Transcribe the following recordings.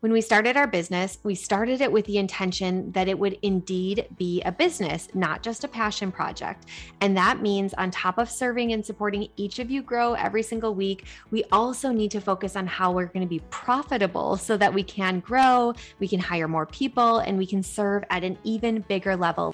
When we started our business, we started it with the intention that it would indeed be a business, not just a passion project. And that means, on top of serving and supporting each of you grow every single week, we also need to focus on how we're going to be profitable so that we can grow, we can hire more people, and we can serve at an even bigger level.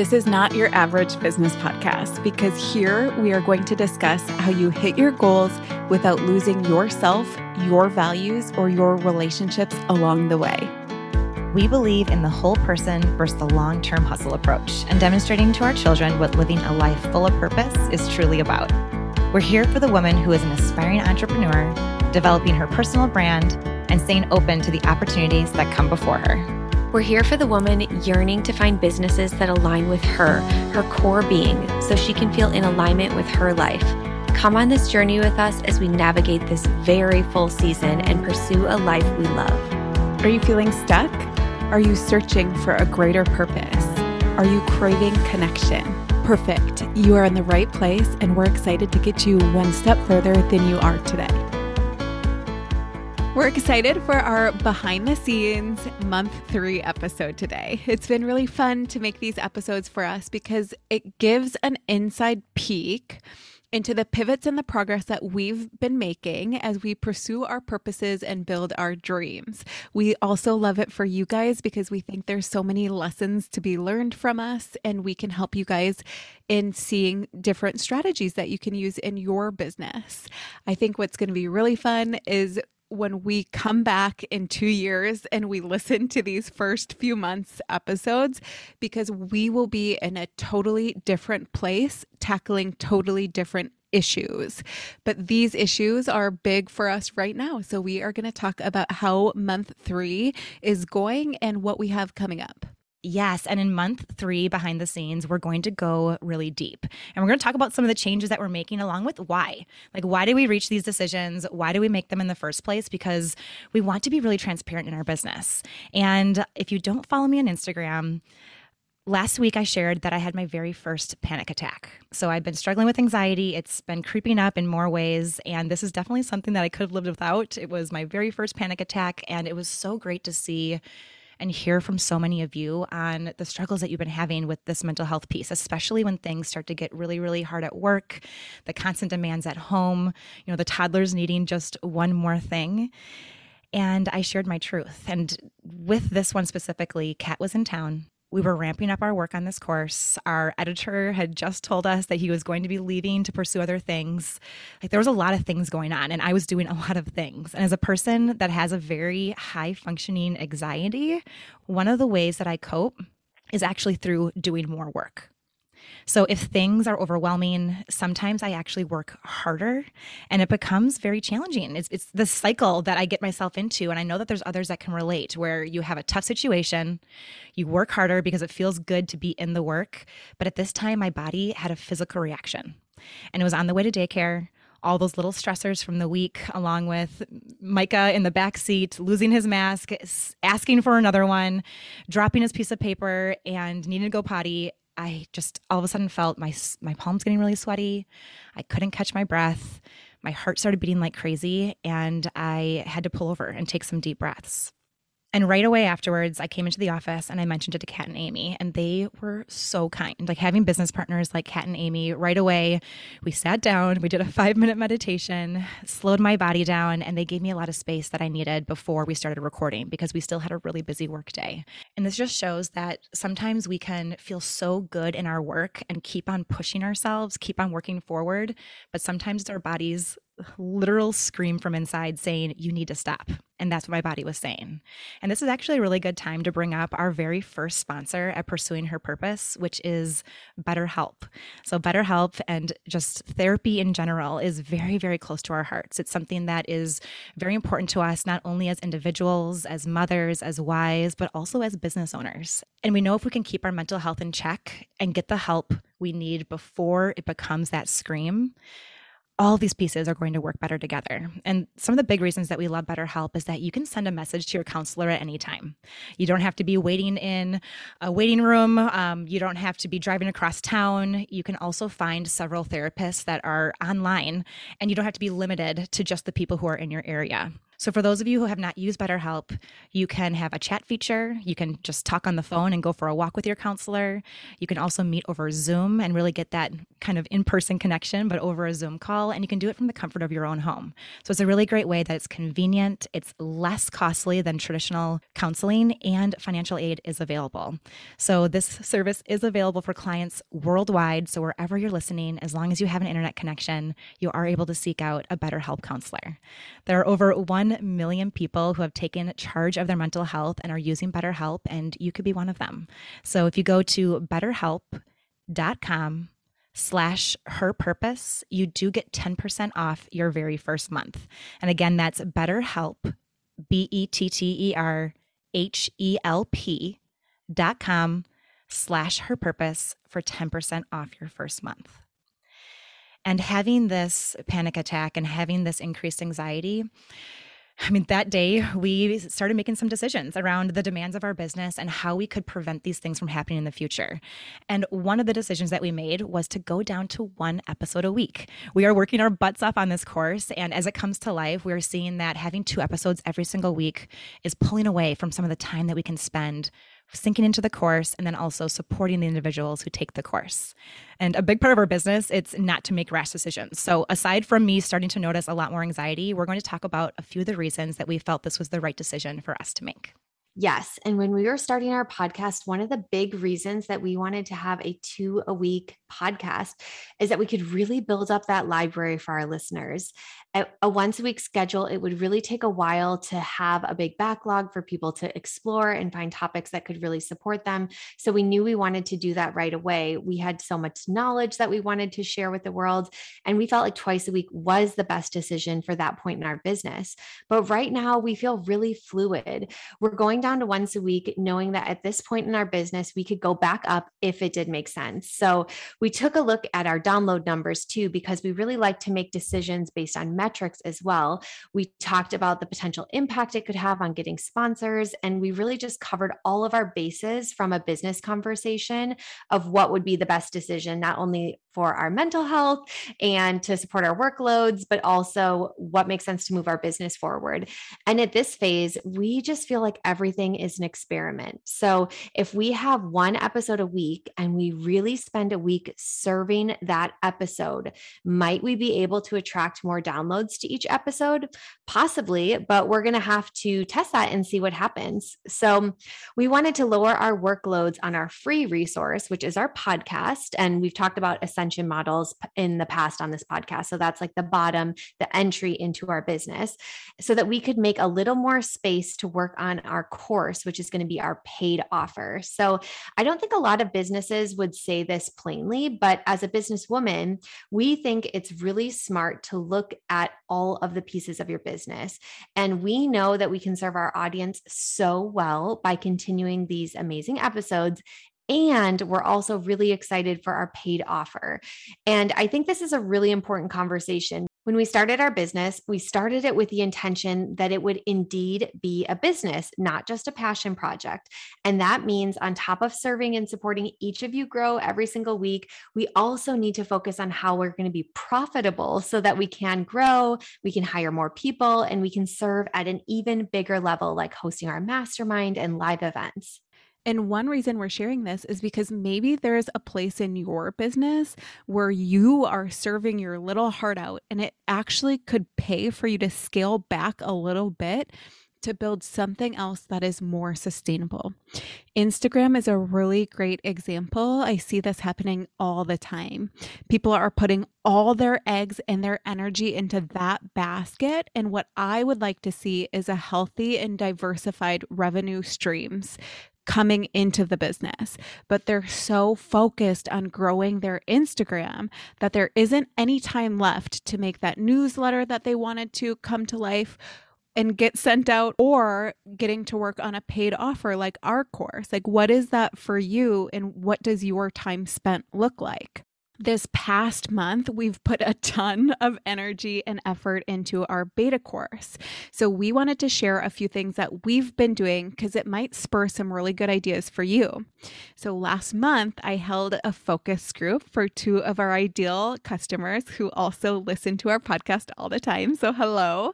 This is not your average business podcast because here we are going to discuss how you hit your goals without losing yourself, your values, or your relationships along the way. We believe in the whole person versus the long term hustle approach and demonstrating to our children what living a life full of purpose is truly about. We're here for the woman who is an aspiring entrepreneur, developing her personal brand, and staying open to the opportunities that come before her. We're here for the woman yearning to find businesses that align with her, her core being, so she can feel in alignment with her life. Come on this journey with us as we navigate this very full season and pursue a life we love. Are you feeling stuck? Are you searching for a greater purpose? Are you craving connection? Perfect. You are in the right place, and we're excited to get you one step further than you are today. We're excited for our behind the scenes month three episode today. It's been really fun to make these episodes for us because it gives an inside peek into the pivots and the progress that we've been making as we pursue our purposes and build our dreams. We also love it for you guys because we think there's so many lessons to be learned from us, and we can help you guys in seeing different strategies that you can use in your business. I think what's going to be really fun is when we come back in two years and we listen to these first few months episodes because we will be in a totally different place tackling totally different issues. But these issues are big for us right now. So we are going to talk about how month three is going and what we have coming up. Yes. And in month three, behind the scenes, we're going to go really deep. And we're going to talk about some of the changes that we're making along with why. Like, why do we reach these decisions? Why do we make them in the first place? Because we want to be really transparent in our business. And if you don't follow me on Instagram, Last week, I shared that I had my very first panic attack. So I've been struggling with anxiety. It's been creeping up in more ways. And this is definitely something that I could have lived without. It was my very first panic attack. And it was so great to see and hear from so many of you on the struggles that you've been having with this mental health piece, especially when things start to get really, really hard at work, the constant demands at home, you know, the toddlers needing just one more thing. And I shared my truth. And with this one specifically, Kat was in town we were ramping up our work on this course. Our editor had just told us that he was going to be leaving to pursue other things. Like there was a lot of things going on, and I was doing a lot of things. And as a person that has a very high functioning anxiety, one of the ways that I cope is actually through doing more work. So if things are overwhelming, sometimes I actually work harder and it becomes very challenging. It's, it's the cycle that I get myself into. And I know that there's others that can relate where you have a tough situation, you work harder because it feels good to be in the work. But at this time, my body had a physical reaction and it was on the way to daycare all those little stressors from the week, along with Micah in the back seat, losing his mask, asking for another one, dropping his piece of paper, and needing to go potty. I just all of a sudden felt my my palms getting really sweaty. I couldn't catch my breath. My heart started beating like crazy and I had to pull over and take some deep breaths. And right away afterwards, I came into the office and I mentioned it to Kat and Amy, and they were so kind. Like having business partners like Kat and Amy, right away, we sat down, we did a five minute meditation, slowed my body down, and they gave me a lot of space that I needed before we started recording because we still had a really busy work day. And this just shows that sometimes we can feel so good in our work and keep on pushing ourselves, keep on working forward, but sometimes our bodies literal scream from inside saying, You need to stop. And that's what my body was saying. And this is actually a really good time to bring up our very first sponsor at Pursuing Her Purpose, which is BetterHelp. So, BetterHelp and just therapy in general is very, very close to our hearts. It's something that is very important to us, not only as individuals, as mothers, as wives, but also as business owners. And we know if we can keep our mental health in check and get the help we need before it becomes that scream, all these pieces are going to work better together. And some of the big reasons that we love BetterHelp is that you can send a message to your counselor at any time. You don't have to be waiting in a waiting room. Um, you don't have to be driving across town. You can also find several therapists that are online, and you don't have to be limited to just the people who are in your area. So, for those of you who have not used BetterHelp, you can have a chat feature. You can just talk on the phone and go for a walk with your counselor. You can also meet over Zoom and really get that kind of in person connection, but over a Zoom call. And you can do it from the comfort of your own home. So, it's a really great way that it's convenient, it's less costly than traditional counseling, and financial aid is available. So, this service is available for clients worldwide. So, wherever you're listening, as long as you have an internet connection, you are able to seek out a BetterHelp counselor. There are over 1 million people who have taken charge of their mental health and are using BetterHelp, and you could be one of them. So if you go to betterhelp.com slash her purpose, you do get 10% off your very first month. And again, that's betterhelp, B E T T E R H E L P dot com slash her purpose for 10% off your first month. And having this panic attack and having this increased anxiety, I mean, that day we started making some decisions around the demands of our business and how we could prevent these things from happening in the future. And one of the decisions that we made was to go down to one episode a week. We are working our butts off on this course. And as it comes to life, we're seeing that having two episodes every single week is pulling away from some of the time that we can spend sinking into the course and then also supporting the individuals who take the course. And a big part of our business, it's not to make rash decisions. So aside from me starting to notice a lot more anxiety, we're going to talk about a few of the reasons that we felt this was the right decision for us to make. Yes. And when we were starting our podcast, one of the big reasons that we wanted to have a two a week podcast is that we could really build up that library for our listeners a once a week schedule, it would really take a while to have a big backlog for people to explore and find topics that could really support them. So we knew we wanted to do that right away. We had so much knowledge that we wanted to share with the world. And we felt like twice a week was the best decision for that point in our business. But right now, we feel really fluid. We're going down to once a week, knowing that at this point in our business, we could go back up if it did make sense. So we took a look at our download numbers too, because we really like to make decisions based on metrics as well. We talked about the potential impact it could have on getting sponsors, and we really just covered all of our bases from a business conversation of what would be the best decision, not only for our mental health and to support our workloads, but also what makes sense to move our business forward. And at this phase, we just feel like everything is an experiment. So if we have one episode a week and we really spend a week serving that episode, might we be able to attract more downloads to each episode? Possibly, but we're going to have to test that and see what happens. So we wanted to lower our workloads on our free resource, which is our podcast. And we've talked about ascension models in the past on this podcast. So that's like the bottom, the entry into our business, so that we could make a little more space to work on our course, which is going to be our paid offer. So I don't think a lot of businesses would say this plainly, but as a businesswoman, we think it's really smart to look at all of the pieces of your business. And we know that we can serve our audience so well by continuing these amazing episodes and we're also really excited for our paid offer. And I think this is a really important conversation. When we started our business, we started it with the intention that it would indeed be a business, not just a passion project. And that means, on top of serving and supporting each of you grow every single week, we also need to focus on how we're going to be profitable so that we can grow, we can hire more people, and we can serve at an even bigger level, like hosting our mastermind and live events. And one reason we're sharing this is because maybe there's a place in your business where you are serving your little heart out and it actually could pay for you to scale back a little bit to build something else that is more sustainable. Instagram is a really great example. I see this happening all the time. People are putting all their eggs and their energy into that basket. And what I would like to see is a healthy and diversified revenue streams coming into the business, but they're so focused on growing their Instagram that there isn't any time left to make that newsletter that they wanted to come to life and get sent out or getting to work on a paid offer like our course. Like, what is that for you and what does your time spent look like? This past month, we've put a ton of energy and effort into our beta course. So, we wanted to share a few things that we've been doing because it might spur some really good ideas for you. So, last month, I held a focus group for two of our ideal customers who also listen to our podcast all the time. So, hello.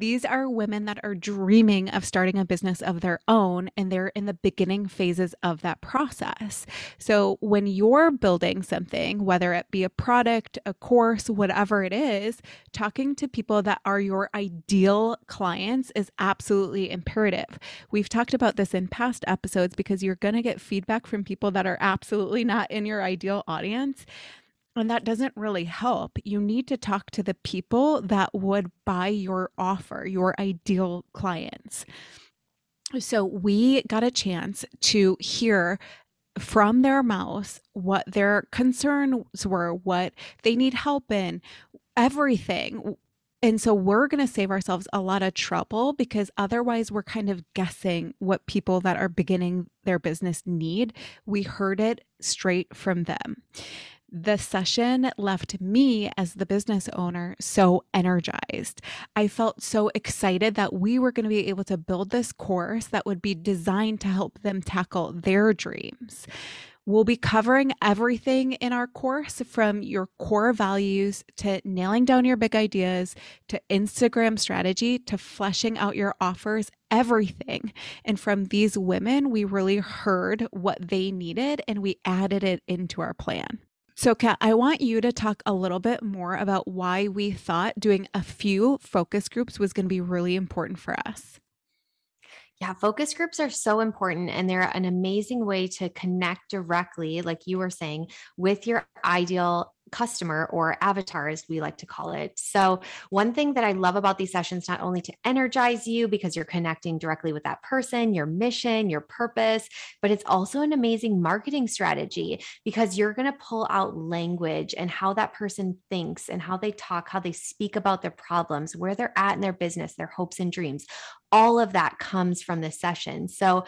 These are women that are dreaming of starting a business of their own and they're in the beginning phases of that process. So, when you're building something, whether it be a product, a course, whatever it is, talking to people that are your ideal clients is absolutely imperative. We've talked about this in past episodes because you're going to get feedback from people that are absolutely not in your ideal audience. And that doesn't really help. You need to talk to the people that would buy your offer, your ideal clients. So we got a chance to hear from their mouths what their concerns were, what they need help in, everything. And so we're going to save ourselves a lot of trouble because otherwise we're kind of guessing what people that are beginning their business need. We heard it straight from them the session left me as the business owner so energized. I felt so excited that we were going to be able to build this course that would be designed to help them tackle their dreams. We'll be covering everything in our course from your core values to nailing down your big ideas to Instagram strategy to fleshing out your offers, everything. And from these women, we really heard what they needed and we added it into our plan. So, Kat, I want you to talk a little bit more about why we thought doing a few focus groups was going to be really important for us. Yeah, focus groups are so important and they're an amazing way to connect directly, like you were saying, with your ideal customer or avatar, as we like to call it. So, one thing that I love about these sessions, not only to energize you because you're connecting directly with that person, your mission, your purpose, but it's also an amazing marketing strategy because you're going to pull out language and how that person thinks and how they talk, how they speak about their problems, where they're at in their business, their hopes and dreams all of that comes from this session. So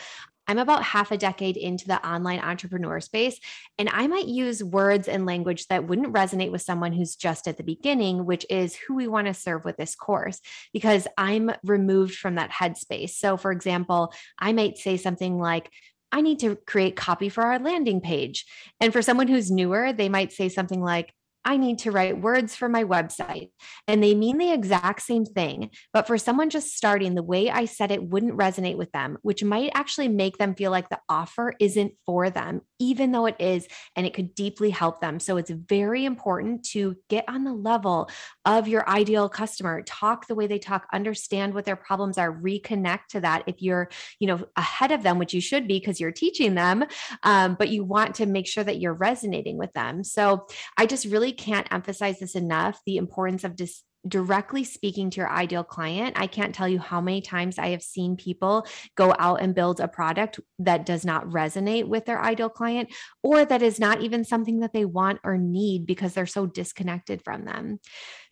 I'm about half a decade into the online entrepreneur space, and I might use words and language that wouldn't resonate with someone who's just at the beginning, which is who we want to serve with this course, because I'm removed from that headspace. So, for example, I might say something like, I need to create copy for our landing page. And for someone who's newer, they might say something like, I need to write words for my website. And they mean the exact same thing. But for someone just starting, the way I said it wouldn't resonate with them, which might actually make them feel like the offer isn't for them, even though it is, and it could deeply help them. So it's very important to get on the level of your ideal customer, talk the way they talk, understand what their problems are, reconnect to that. If you're, you know, ahead of them, which you should be because you're teaching them, um, but you want to make sure that you're resonating with them. So I just really can't emphasize this enough the importance of just directly speaking to your ideal client, I can't tell you how many times I have seen people go out and build a product that does not resonate with their ideal client or that is not even something that they want or need because they're so disconnected from them.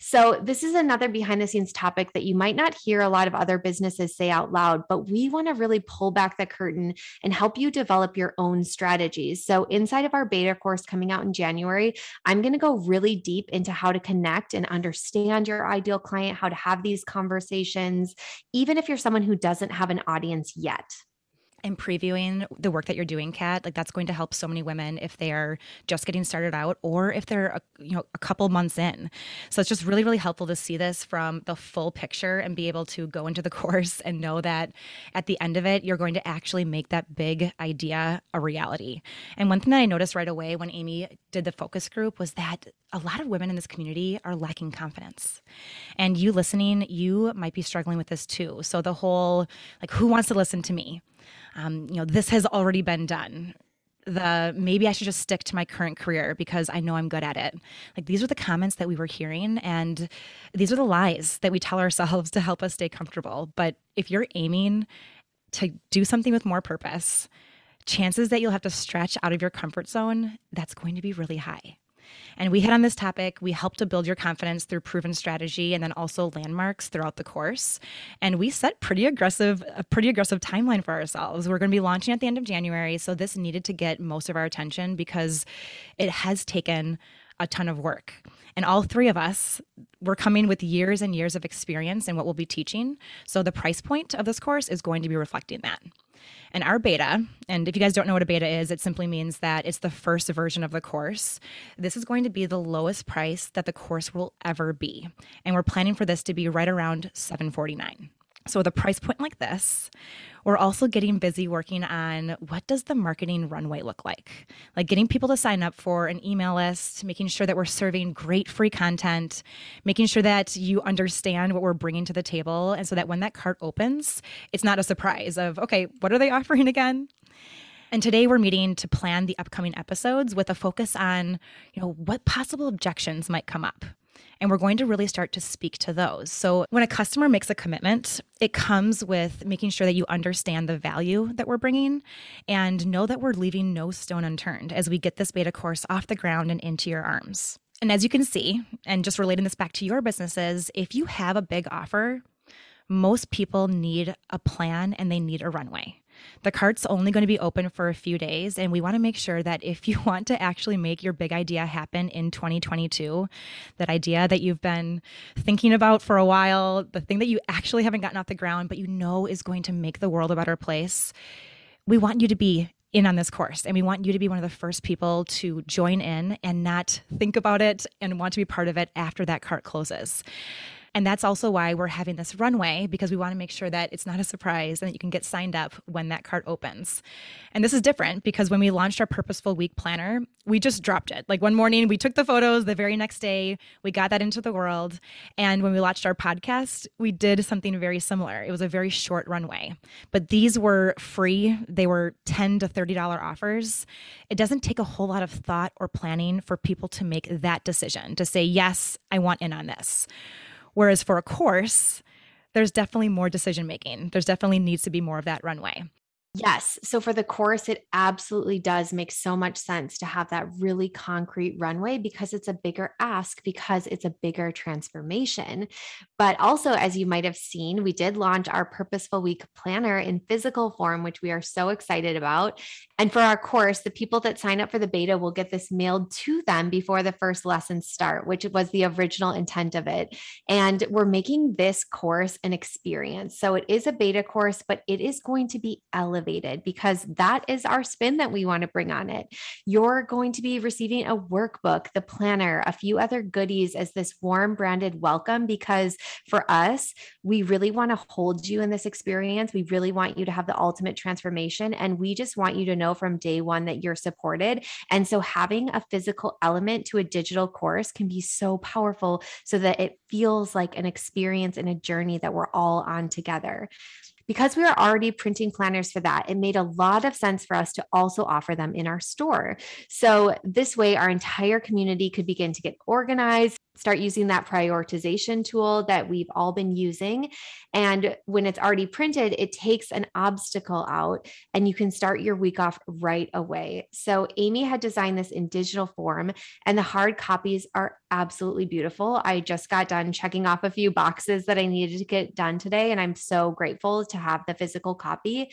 So, this is another behind the scenes topic that you might not hear a lot of other businesses say out loud, but we want to really pull back the curtain and help you develop your own strategies. So, inside of our beta course coming out in January, I'm going to go really deep into how to connect and understand your ideal client, how to have these conversations, even if you're someone who doesn't have an audience yet and previewing the work that you're doing kat like that's going to help so many women if they are just getting started out or if they're a, you know a couple months in. So it's just really really helpful to see this from the full picture and be able to go into the course and know that at the end of it you're going to actually make that big idea a reality. And one thing that i noticed right away when amy did the focus group was that a lot of women in this community are lacking confidence. And you listening you might be struggling with this too. So the whole like who wants to listen to me um, you know, this has already been done. The maybe I should just stick to my current career because I know I'm good at it. Like these are the comments that we were hearing, and these are the lies that we tell ourselves to help us stay comfortable. But if you're aiming to do something with more purpose, chances that you'll have to stretch out of your comfort zone, that's going to be really high. And we hit on this topic. We help to build your confidence through proven strategy and then also landmarks throughout the course. And we set pretty aggressive, a pretty aggressive timeline for ourselves. We're going to be launching at the end of January. So this needed to get most of our attention because it has taken a ton of work. And all three of us, we're coming with years and years of experience in what we'll be teaching. So the price point of this course is going to be reflecting that. And our beta, and if you guys don't know what a beta is, it simply means that it's the first version of the course. This is going to be the lowest price that the course will ever be. And we're planning for this to be right around 749. So with a price point like this, we're also getting busy working on what does the marketing runway look like? Like getting people to sign up for an email list, making sure that we're serving great free content, making sure that you understand what we're bringing to the table and so that when that cart opens, it's not a surprise of, okay, what are they offering again? And today we're meeting to plan the upcoming episodes with a focus on, you know, what possible objections might come up. And we're going to really start to speak to those. So, when a customer makes a commitment, it comes with making sure that you understand the value that we're bringing and know that we're leaving no stone unturned as we get this beta course off the ground and into your arms. And as you can see, and just relating this back to your businesses, if you have a big offer, most people need a plan and they need a runway. The cart's only going to be open for a few days, and we want to make sure that if you want to actually make your big idea happen in 2022, that idea that you've been thinking about for a while, the thing that you actually haven't gotten off the ground, but you know is going to make the world a better place, we want you to be in on this course and we want you to be one of the first people to join in and not think about it and want to be part of it after that cart closes. And that's also why we're having this runway because we want to make sure that it's not a surprise and that you can get signed up when that cart opens. And this is different because when we launched our Purposeful Week planner, we just dropped it. Like one morning, we took the photos, the very next day, we got that into the world. And when we launched our podcast, we did something very similar. It was a very short runway, but these were free. They were 10 to $30 offers. It doesn't take a whole lot of thought or planning for people to make that decision to say, yes, I want in on this. Whereas for a course, there's definitely more decision making. There's definitely needs to be more of that runway. Yes. So for the course, it absolutely does make so much sense to have that really concrete runway because it's a bigger ask, because it's a bigger transformation. But also, as you might have seen, we did launch our Purposeful Week planner in physical form, which we are so excited about. And for our course, the people that sign up for the beta will get this mailed to them before the first lessons start, which was the original intent of it. And we're making this course an experience. So it is a beta course, but it is going to be elevated elevated because that is our spin that we want to bring on it. You're going to be receiving a workbook, the planner, a few other goodies as this warm branded welcome because for us, we really want to hold you in this experience. We really want you to have the ultimate transformation. And we just want you to know from day one that you're supported. And so having a physical element to a digital course can be so powerful so that it feels like an experience and a journey that we're all on together because we were already printing planners for that, it made a lot of sense for us to also offer them in our store. So, this way, our entire community could begin to get organized, start using that prioritization tool that we've all been using. And when it's already printed, it takes an obstacle out and you can start your week off right away. So, Amy had designed this in digital form, and the hard copies are absolutely beautiful. I just got done checking off a few boxes that I needed to get done today, and I'm so grateful to have the physical copy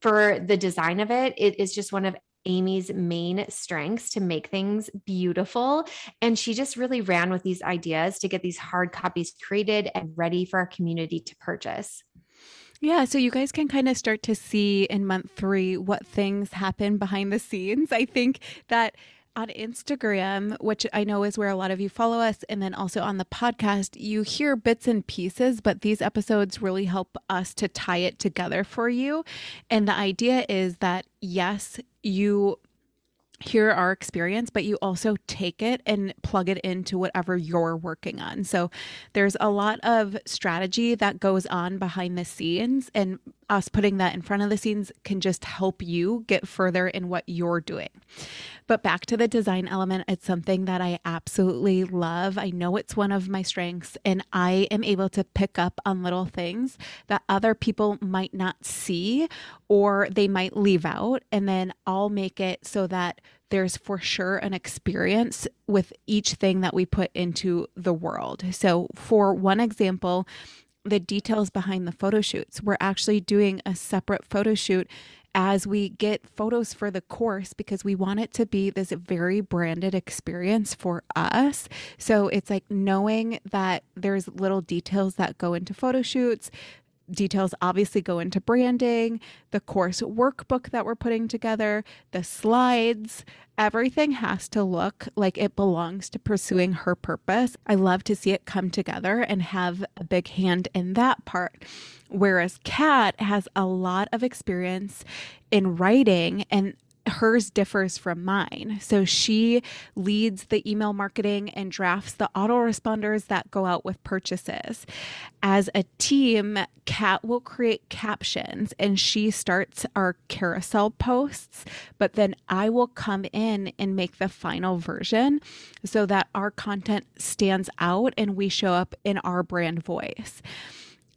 for the design of it. It is just one of Amy's main strengths to make things beautiful. And she just really ran with these ideas to get these hard copies created and ready for our community to purchase. Yeah, so you guys can kind of start to see in month three what things happen behind the scenes. I think that on Instagram, which I know is where a lot of you follow us, and then also on the podcast, you hear bits and pieces, but these episodes really help us to tie it together for you. And the idea is that, yes, you hear our experience, but you also take it and plug it into whatever you're working on. So there's a lot of strategy that goes on behind the scenes, and us putting that in front of the scenes can just help you get further in what you're doing. But back to the design element, it's something that I absolutely love. I know it's one of my strengths, and I am able to pick up on little things that other people might not see or they might leave out. And then I'll make it so that there's for sure an experience with each thing that we put into the world. So, for one example, the details behind the photo shoots. We're actually doing a separate photo shoot as we get photos for the course because we want it to be this very branded experience for us. So it's like knowing that there's little details that go into photo shoots, details obviously go into branding, the course workbook that we're putting together, the slides. Everything has to look like it belongs to pursuing her purpose. I love to see it come together and have a big hand in that part. Whereas Kat has a lot of experience in writing and hers differs from mine. So she leads the email marketing and drafts the autoresponders that go out with purchases. As a team, Kat will create captions and she starts our carousel posts, but then I will come in and make the final version so that our content stands out and we show up in our brand voice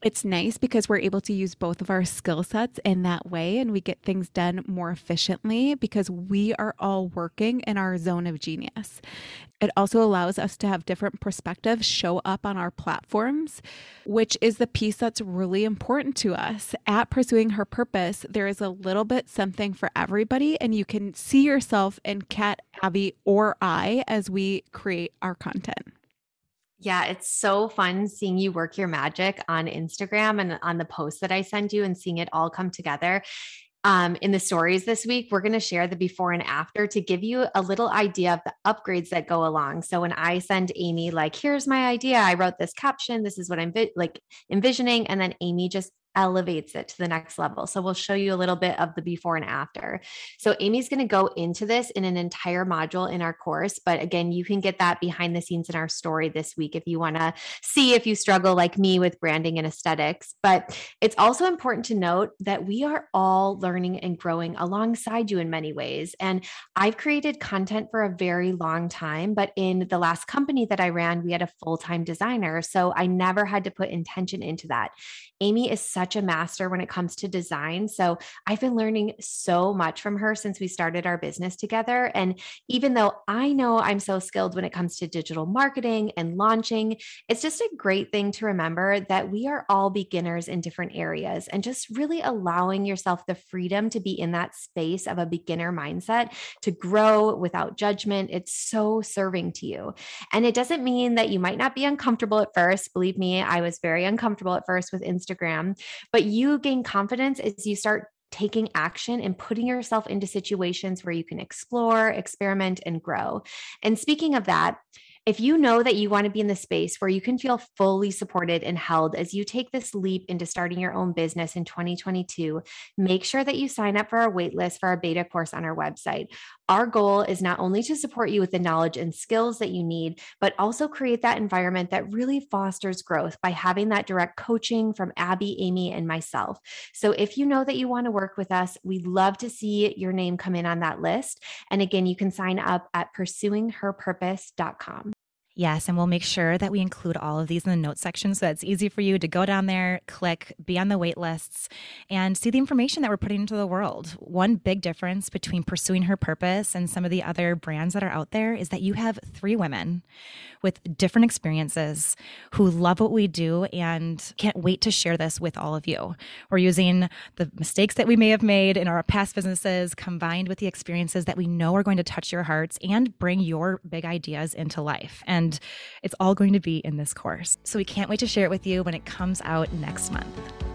it's nice because we're able to use both of our skill sets in that way and we get things done more efficiently because we are all working in our zone of genius. It also allows us to have different perspectives show up on our platforms, which is the piece that's really important to us. At Pursuing Her Purpose, there is a little bit something for everybody, and you can see yourself in Kat, Abby, or I as we create our content. Yeah, it's so fun seeing you work your magic on Instagram and on the posts that I send you and seeing it all come together. Um, in the stories this week, we're going to share the before and after to give you a little idea of the upgrades that go along. So when I send Amy, like, here's my idea, I wrote this caption, this is what I'm vi- like envisioning, and then Amy just elevates it to the next level. So we'll show you a little bit of the before and after. So Amy's going to go into this in an entire module in our course, but again, you can get that behind the scenes in our story this week if you want to see if you struggle like me with branding and aesthetics. But it's also important to note that we are all learning and growing alongside you in many ways. And I've created content for a very long time, but in the last company that I ran, we had a full-time designer, so I never had to put intention into that. Amy is such a master when it comes to design. So I've been learning so much from her since we started our business together. And even though I know I'm so skilled when it comes to digital marketing and launching, it's just a great thing to remember that we are all beginners in different areas and just really allowing yourself the freedom to be in that space of a beginner mindset to grow without judgment. It's so serving to you. And it doesn't mean that you might not be uncomfortable at first. Believe me, I was very uncomfortable at first with Instagram Instagram, but you gain confidence as you start taking action and putting yourself into situations where you can explore, experiment, and grow. And speaking of that, if you know that you want to be in the space where you can feel fully supported and held as you take this leap into starting your own business in 2022, make sure that you sign up for our waitlist for our beta course on our website. Our goal is not only to support you with the knowledge and skills that you need, but also create that environment that really fosters growth by having that direct coaching from Abby, Amy, and myself. So if you know that you want to work with us, we'd love to see your name come in on that list. And again, you can sign up at pursuingherpurpose.com. Yes, and we'll make sure that we include all of these in the notes section so it's easy for you to go down there, click, be on the wait lists, and see the information that we're putting into the world. One big difference between pursuing her purpose and some of the other brands that are out there is that you have three women with different experiences who love what we do and can't wait to share this with all of you. We're using the mistakes that we may have made in our past businesses combined with the experiences that we know are going to touch your hearts and bring your big ideas into life. And and it's all going to be in this course. So we can't wait to share it with you when it comes out next month.